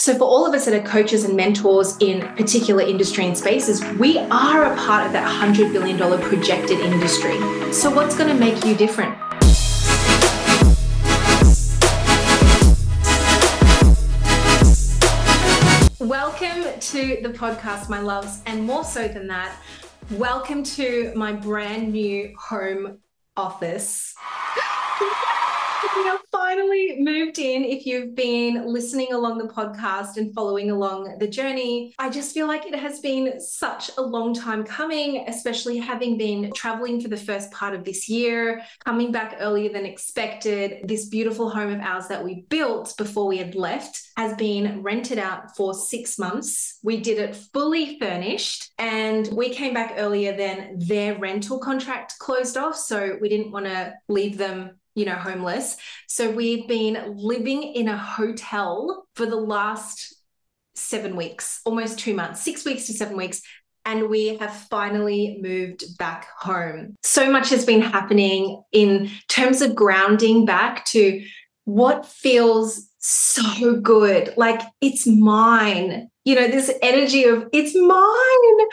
So, for all of us that are coaches and mentors in particular industry and spaces, we are a part of that $100 billion projected industry. So, what's going to make you different? Welcome to the podcast, my loves, and more so than that, welcome to my brand new home office. finally moved in. If you've been listening along the podcast and following along the journey, I just feel like it has been such a long time coming, especially having been traveling for the first part of this year, coming back earlier than expected. This beautiful home of ours that we built before we had left has been rented out for six months. We did it fully furnished and we came back earlier than their rental contract closed off. So we didn't want to leave them you know, homeless. So we've been living in a hotel for the last seven weeks, almost two months, six weeks to seven weeks. And we have finally moved back home. So much has been happening in terms of grounding back to what feels so good. Like it's mine. You know, this energy of it's mine.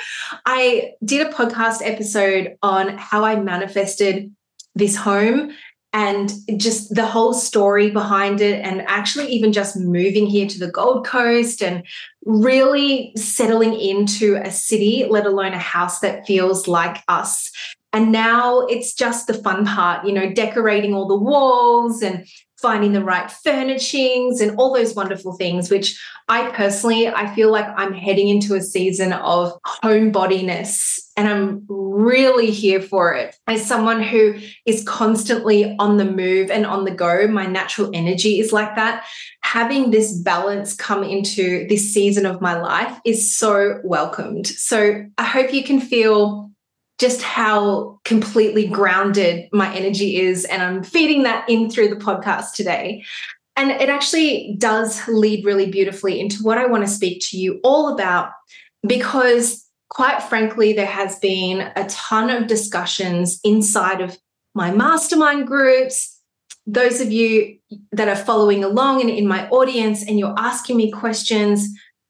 I did a podcast episode on how I manifested this home and just the whole story behind it and actually even just moving here to the gold coast and really settling into a city let alone a house that feels like us. And now it's just the fun part you know decorating all the walls and finding the right furnishings and all those wonderful things which i personally i feel like i'm heading into a season of homebodiness and i'm really here for it. As someone who is constantly on the move and on the go my natural energy is like that. Having this balance come into this season of my life is so welcomed. So i hope you can feel just how completely grounded my energy is. And I'm feeding that in through the podcast today. And it actually does lead really beautifully into what I want to speak to you all about because quite frankly, there has been a ton of discussions inside of my mastermind groups. Those of you that are following along and in my audience, and you're asking me questions,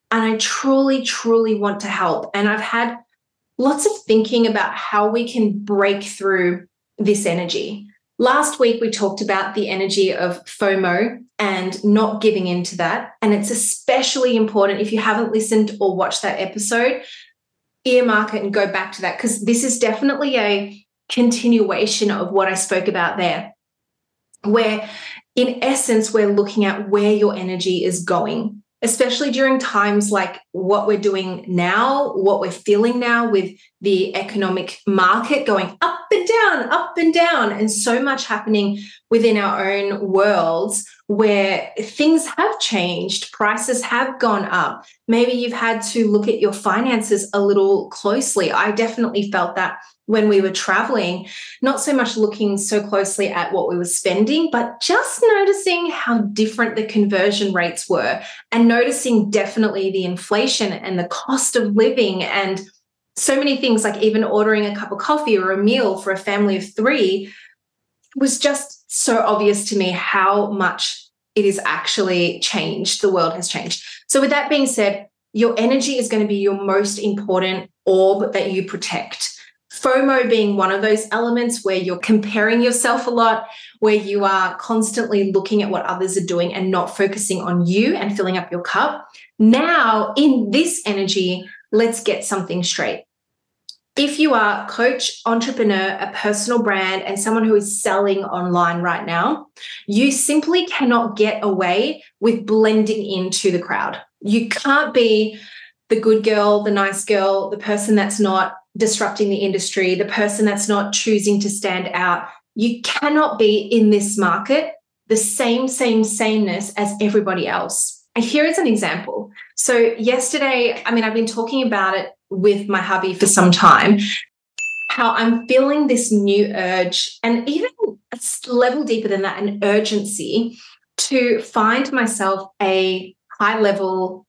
and I truly, truly want to help. And I've had lots of thinking about how we can break through this energy. Last week, we talked about the energy of FOMO and not giving into that. And it's especially important if you haven't listened or watched that episode, earmark it and go back to that because this is definitely a continuation of what I spoke about there, where in essence, we're looking at where your energy is going especially during times like what we're doing now, what we're feeling now with the economic market going up and down, up and down, and so much happening within our own worlds where things have changed, prices have gone up. Maybe you've had to look at your finances a little closely. I definitely felt that when we were traveling, not so much looking so closely at what we were spending, but just noticing how different the conversion rates were and noticing definitely the inflation and the cost of living and so many things like even ordering a cup of coffee or a meal for a family of three was just so obvious to me how much it is actually changed. The world has changed. So, with that being said, your energy is going to be your most important orb that you protect. FOMO being one of those elements where you're comparing yourself a lot, where you are constantly looking at what others are doing and not focusing on you and filling up your cup. Now, in this energy, let's get something straight. If you are coach, entrepreneur, a personal brand, and someone who is selling online right now, you simply cannot get away with blending into the crowd. You can't be the good girl, the nice girl, the person that's not disrupting the industry, the person that's not choosing to stand out. You cannot be in this market the same, same, sameness as everybody else. And here is an example. So, yesterday, I mean, I've been talking about it with my hubby for some time, how I'm feeling this new urge, and even a level deeper than that, an urgency to find myself a high level,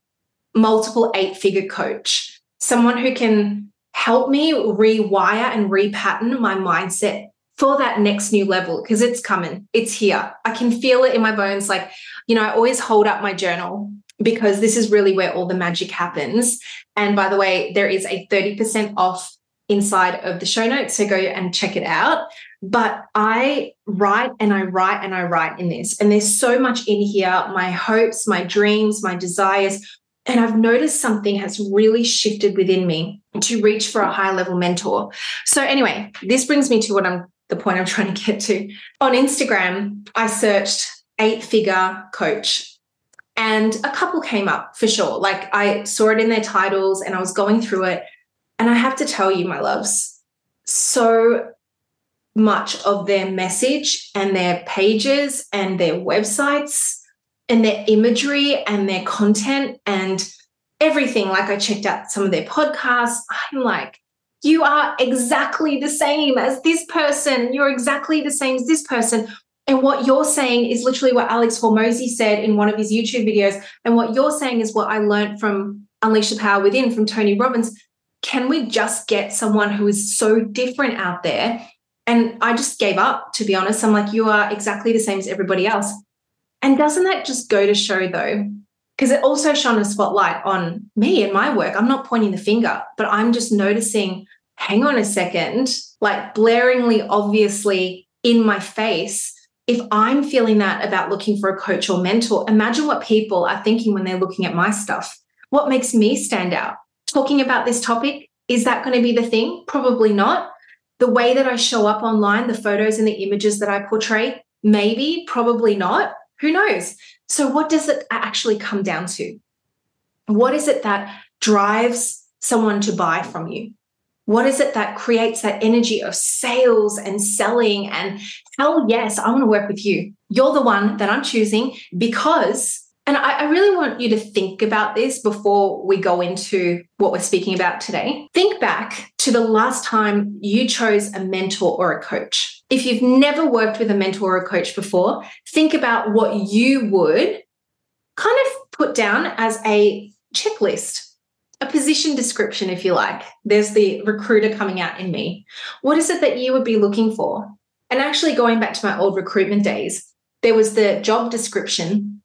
multiple eight figure coach, someone who can help me rewire and repattern my mindset for that next new level because it's coming. It's here. I can feel it in my bones. Like, you know, I always hold up my journal because this is really where all the magic happens. And by the way, there is a 30% off inside of the show notes. So go and check it out. But I write and I write and I write in this. And there's so much in here my hopes, my dreams, my desires. And I've noticed something has really shifted within me to reach for a high level mentor. So, anyway, this brings me to what I'm the point I'm trying to get to. On Instagram, I searched eight figure coach and a couple came up for sure. Like I saw it in their titles and I was going through it. And I have to tell you, my loves, so much of their message and their pages and their websites and their imagery and their content and everything. Like I checked out some of their podcasts. I'm like, you are exactly the same as this person. You're exactly the same as this person. And what you're saying is literally what Alex Hormozi said in one of his YouTube videos. And what you're saying is what I learned from Unleash the Power Within from Tony Robbins. Can we just get someone who is so different out there and I just gave up, to be honest. I'm like, you are exactly the same as everybody else. And doesn't that just go to show, though? Because it also shone a spotlight on me and my work. I'm not pointing the finger, but I'm just noticing hang on a second, like blaringly, obviously in my face. If I'm feeling that about looking for a coach or mentor, imagine what people are thinking when they're looking at my stuff. What makes me stand out? Talking about this topic, is that going to be the thing? Probably not the way that I show up online, the photos and the images that I portray, maybe, probably not. Who knows? So, what does it actually come down to? What is it that drives someone to buy from you? What is it that creates that energy of sales and selling? And hell yes, I want to work with you. You're the one that I'm choosing because and I, I, really want you to think about this before we go into what we're speaking about today. Think back to the last time you chose a mentor or a coach. If you've never worked with a mentor or a coach before, think about what you would kind of put down as a checklist, a position description, if you like. There's the recruiter coming out in me. What is it that you would be looking for? And actually, going back to my old recruitment days, there was the job description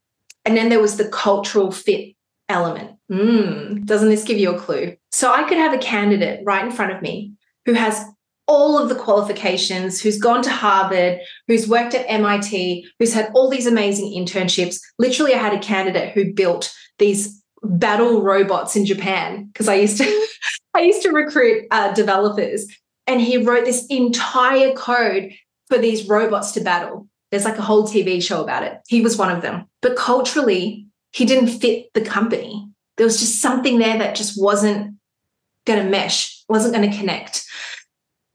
and then there was the cultural fit element. Mm, doesn't this give you a clue? So I could have a candidate right in front of me who has all of the qualifications, who's gone to Harvard, who's worked at MIT, who's had all these amazing internships. Literally, I had a candidate who built these battle robots in Japan because I used to I used to recruit uh, developers, and he wrote this entire code for these robots to battle. There's like a whole TV show about it. He was one of them. But culturally, he didn't fit the company. There was just something there that just wasn't going to mesh, wasn't going to connect.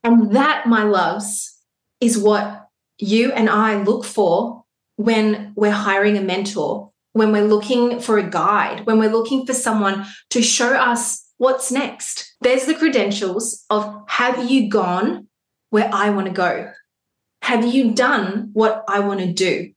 And that, my loves, is what you and I look for when we're hiring a mentor, when we're looking for a guide, when we're looking for someone to show us what's next. There's the credentials of have you gone where I want to go? Have you done what I want to do?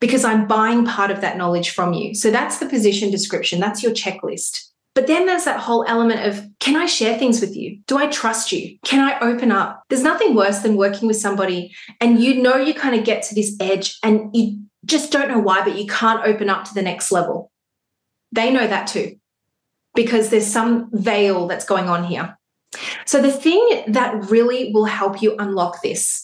Because I'm buying part of that knowledge from you. So that's the position description, that's your checklist. But then there's that whole element of can I share things with you? Do I trust you? Can I open up? There's nothing worse than working with somebody and you know you kind of get to this edge and you just don't know why, but you can't open up to the next level. They know that too, because there's some veil that's going on here. So the thing that really will help you unlock this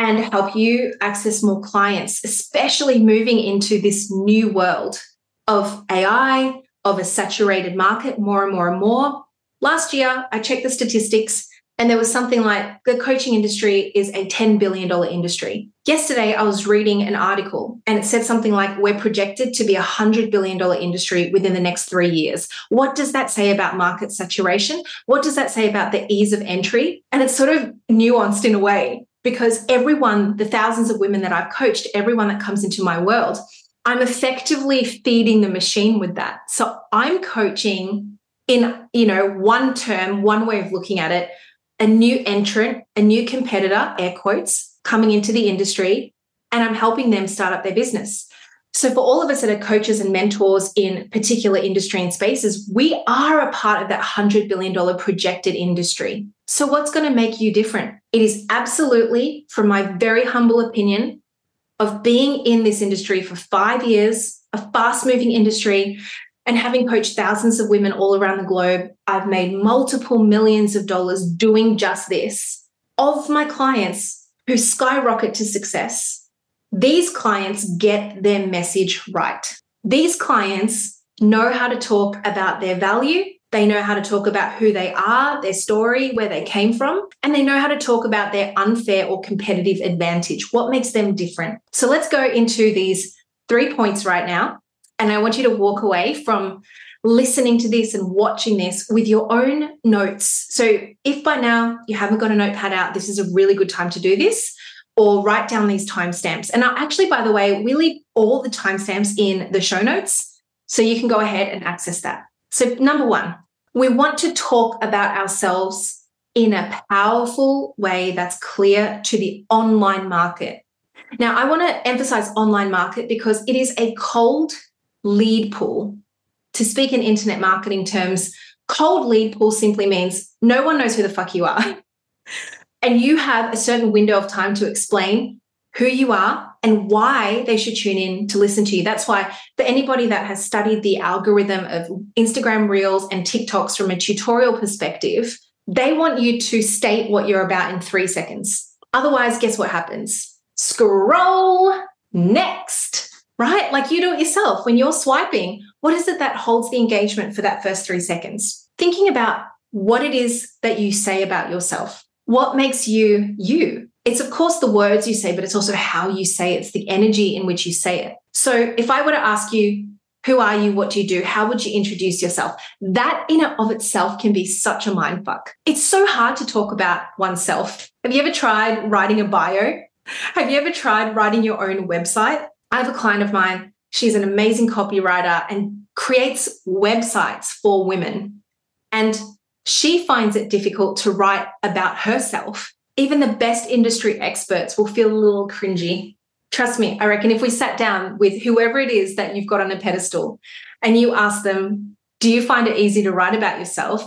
and help you access more clients, especially moving into this new world of AI, of a saturated market, more and more and more. Last year, I checked the statistics, and there was something like the coaching industry is a $10 billion industry. Yesterday, I was reading an article and it said something like, We're projected to be a $100 billion industry within the next three years. What does that say about market saturation? What does that say about the ease of entry? And it's sort of nuanced in a way because everyone, the thousands of women that I've coached, everyone that comes into my world, I'm effectively feeding the machine with that. So I'm coaching in, you know, one term, one way of looking at it, a new entrant, a new competitor, air quotes, coming into the industry, and I'm helping them start up their business. So, for all of us that are coaches and mentors in particular industry and spaces, we are a part of that $100 billion projected industry. So, what's going to make you different? It is absolutely, from my very humble opinion, of being in this industry for five years, a fast moving industry, and having coached thousands of women all around the globe, I've made multiple millions of dollars doing just this. Of my clients who skyrocket to success, these clients get their message right. These clients know how to talk about their value. They know how to talk about who they are, their story, where they came from, and they know how to talk about their unfair or competitive advantage, what makes them different. So let's go into these three points right now. And I want you to walk away from listening to this and watching this with your own notes. So if by now you haven't got a notepad out, this is a really good time to do this or write down these timestamps. And actually, by the way, we leave all the timestamps in the show notes. So you can go ahead and access that. So, number one, we want to talk about ourselves in a powerful way that's clear to the online market. Now, I want to emphasize online market because it is a cold lead pool. To speak in internet marketing terms, cold lead pool simply means no one knows who the fuck you are. and you have a certain window of time to explain who you are and why they should tune in to listen to you. That's why, for anybody that has studied the algorithm of Instagram Reels and TikToks from a tutorial perspective, they want you to state what you're about in three seconds. Otherwise, guess what happens? Scroll next, right? Like you do it yourself. When you're swiping, what is it that holds the engagement for that first three seconds? Thinking about what it is that you say about yourself. What makes you you? it's of course the words you say, but it's also how you say it. It's the energy in which you say it. So if I were to ask you, who are you? What do you do? How would you introduce yourself? That in and of itself can be such a mind fuck. It's so hard to talk about oneself. Have you ever tried writing a bio? Have you ever tried writing your own website? I have a client of mine. She's an amazing copywriter and creates websites for women. And she finds it difficult to write about herself even the best industry experts will feel a little cringy. Trust me, I reckon if we sat down with whoever it is that you've got on a pedestal and you ask them, Do you find it easy to write about yourself?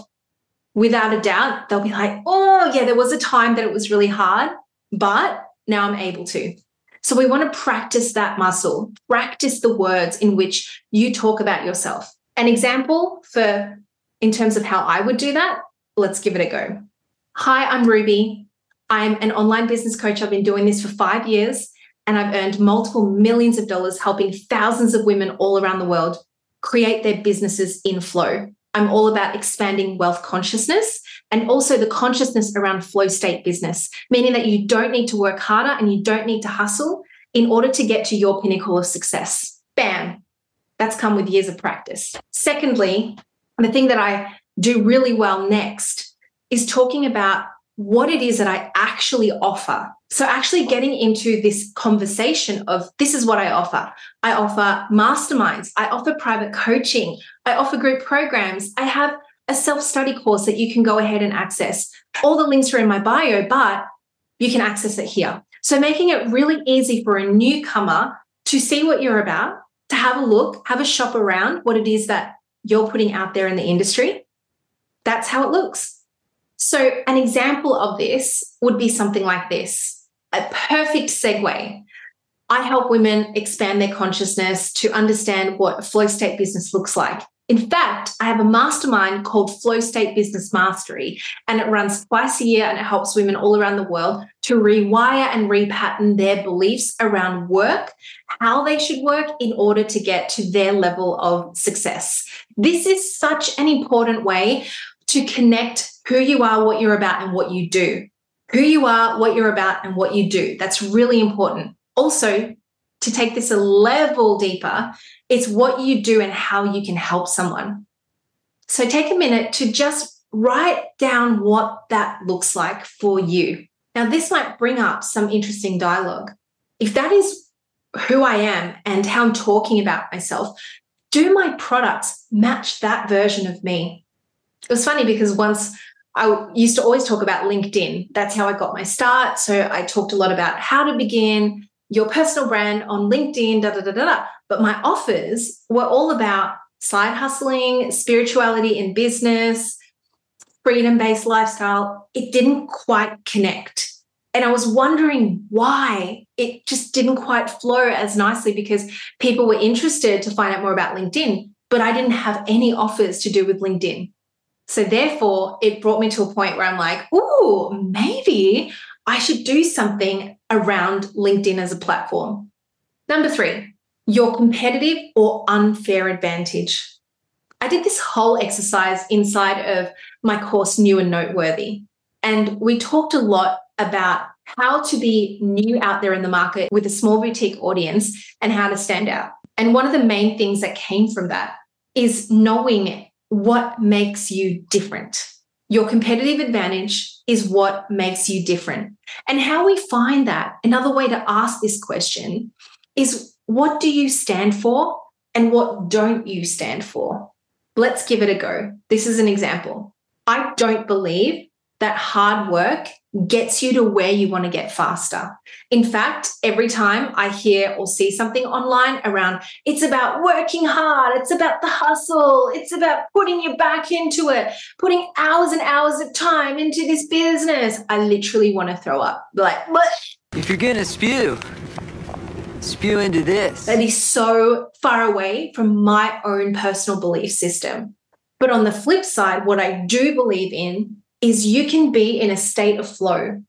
Without a doubt, they'll be like, Oh, yeah, there was a time that it was really hard, but now I'm able to. So we want to practice that muscle, practice the words in which you talk about yourself. An example for in terms of how I would do that, let's give it a go. Hi, I'm Ruby. I'm an online business coach. I've been doing this for five years and I've earned multiple millions of dollars helping thousands of women all around the world create their businesses in flow. I'm all about expanding wealth consciousness and also the consciousness around flow state business, meaning that you don't need to work harder and you don't need to hustle in order to get to your pinnacle of success. Bam. That's come with years of practice. Secondly, the thing that I do really well next is talking about what it is that I actually offer. So, actually getting into this conversation of this is what I offer. I offer masterminds, I offer private coaching, I offer group programs, I have a self study course that you can go ahead and access. All the links are in my bio, but you can access it here. So, making it really easy for a newcomer to see what you're about, to have a look, have a shop around what it is that you're putting out there in the industry. That's how it looks. So, an example of this would be something like this a perfect segue. I help women expand their consciousness to understand what a flow state business looks like. In fact, I have a mastermind called Flow State Business Mastery, and it runs twice a year and it helps women all around the world to rewire and repattern their beliefs around work, how they should work in order to get to their level of success. This is such an important way to connect who you are, what you're about, and what you do. Who you are, what you're about, and what you do. That's really important. Also, to take this a level deeper, it's what you do and how you can help someone. So take a minute to just write down what that looks like for you. Now, this might bring up some interesting dialogue. If that is who I am and how I'm talking about myself, do my products match that version of me? It was funny because once I used to always talk about LinkedIn. That's how I got my start. So I talked a lot about how to begin your personal brand on LinkedIn, da da da da. But my offers were all about side hustling, spirituality in business, freedom based lifestyle. It didn't quite connect. And I was wondering why it just didn't quite flow as nicely because people were interested to find out more about LinkedIn, but I didn't have any offers to do with LinkedIn. So therefore, it brought me to a point where I'm like, ooh, maybe I should do something around LinkedIn as a platform. Number three, your competitive or unfair advantage. I did this whole exercise inside of my course, New and Noteworthy. And we talked a lot about how to be new out there in the market with a small boutique audience and how to stand out. And one of the main things that came from that is knowing what makes you different. Your competitive advantage is what makes you different. And how we find that, another way to ask this question is what do you stand for and what don't you stand for? Let's give it a go. This is an example. I don't believe that hard work gets you to where you want to get faster. In fact, every time I hear or see something online around it's about working hard, it's about the hustle, it's about putting your back into it, putting hours and hours of time into this business, I literally want to throw up. Like, what? If you're going to spew, spew into this. That is so far away from my own personal belief system. But on the flip side, what I do believe in is you can be in a state of flow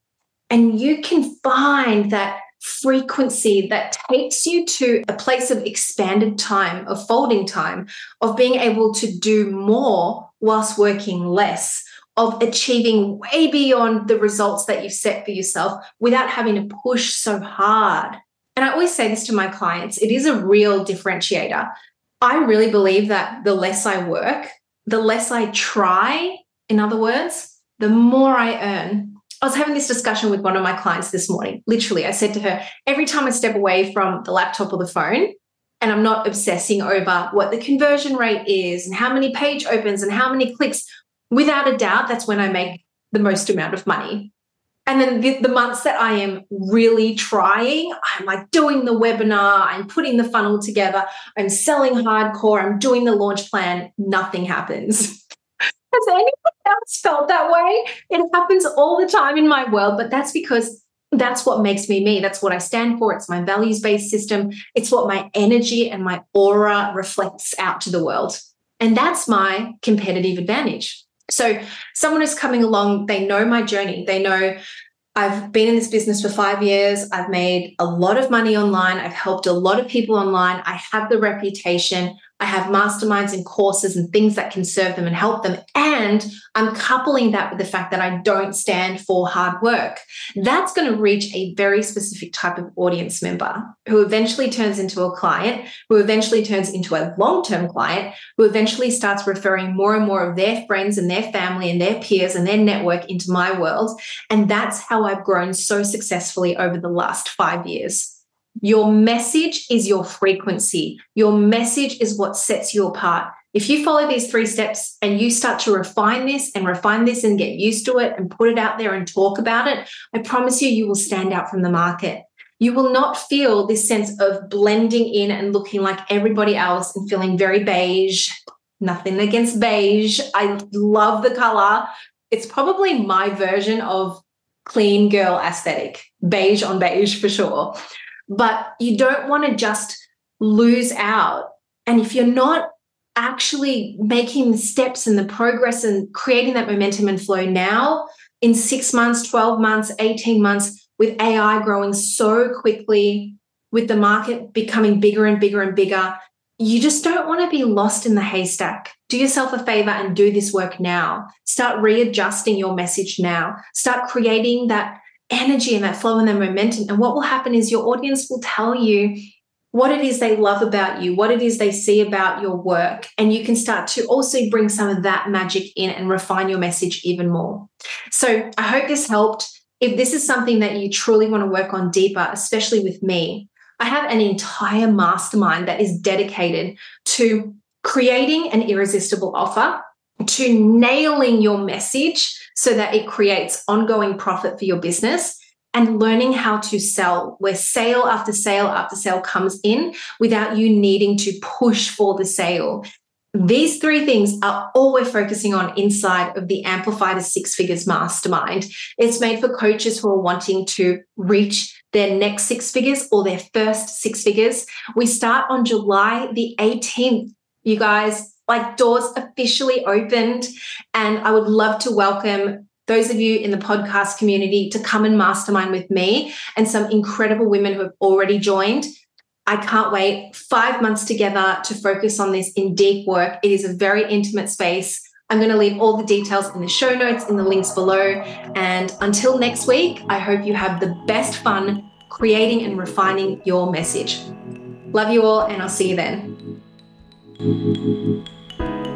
and you can find that frequency that takes you to a place of expanded time, of folding time, of being able to do more whilst working less, of achieving way beyond the results that you've set for yourself without having to push so hard. And I always say this to my clients it is a real differentiator. I really believe that the less I work, the less I try, in other words, the more I earn. I was having this discussion with one of my clients this morning. Literally, I said to her, every time I step away from the laptop or the phone, and I'm not obsessing over what the conversion rate is and how many page opens and how many clicks, without a doubt, that's when I make the most amount of money. And then the, the, months that I am really trying, I'm like doing the webinar, I'm putting the funnel together, I'm selling hardcore, I'm doing the launch plan, nothing happens. Has anyone else felt that way? It happens all the time in my world, but that's because that's what makes me me. That's what I stand for. It's my values based system. It's what my energy and my aura reflects out to the world. And that's my competitive advantage. So, someone is coming along, they know my journey. They know I've been in this business for five years. I've made a lot of money online. I've helped a lot of people online. I have the reputation. I have masterminds and courses and things that can serve them and help them. And I'm coupling that with the fact that I don't stand for hard work. That's going to reach a very specific type of audience member who eventually turns into a client, who eventually turns into a long term client, who eventually starts referring more and more of their friends and their family and their peers and their network into my world. And that's how I've grown so successfully over the last five years. Your message is your frequency. Your message is what sets you apart. If you follow these three steps and you start to refine this and refine this and get used to it and put it out there and talk about it, I promise you, you will stand out from the market. You will not feel this sense of blending in and looking like everybody else and feeling very beige. Nothing against beige. I love the color. It's probably my version of clean girl aesthetic, beige on beige for sure but you don't want to just lose out. And if you're not actually making the steps and the progress and creating that momentum and flow now, in six months, 12 months, 18 months, with AI growing so quickly, with the market becoming bigger and bigger and bigger, you just don't want to be lost in the haystack. Do yourself a favor and do this work now. Start readjusting your message now. Start creating that energy and that flow and that momentum. And what will happen is your audience will tell you what it is they love about you, what it is they see about your work. And you can start to also bring some of that magic in and refine your message even more. So I hope this helped. If this is something that you truly want to work on deeper, especially with me, I have an entire mastermind that is dedicated to creating an irresistible offer, to nailing your message so that it creates ongoing profit for your business and learning how to sell where sale after sale after sale comes in without you needing to push for the sale. These three things are all we're focusing on inside of the Amplify to Six Figures Mastermind. It's made for coaches who are wanting to reach their next six figures or their first six figures. We start on July the 18th. You guys, like doors officially opened, and I would love to welcome those of you in the podcast community to come and mastermind with me and some incredible women who have already joined. I can't wait. Five months together to focus on this in deep work. It is a very intimate space. I'm going to leave all the details in the show notes, in the links below. And until next week, I hope you have the best fun creating and refining your message. Love you all, and I'll see you then.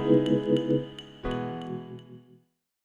Thank you.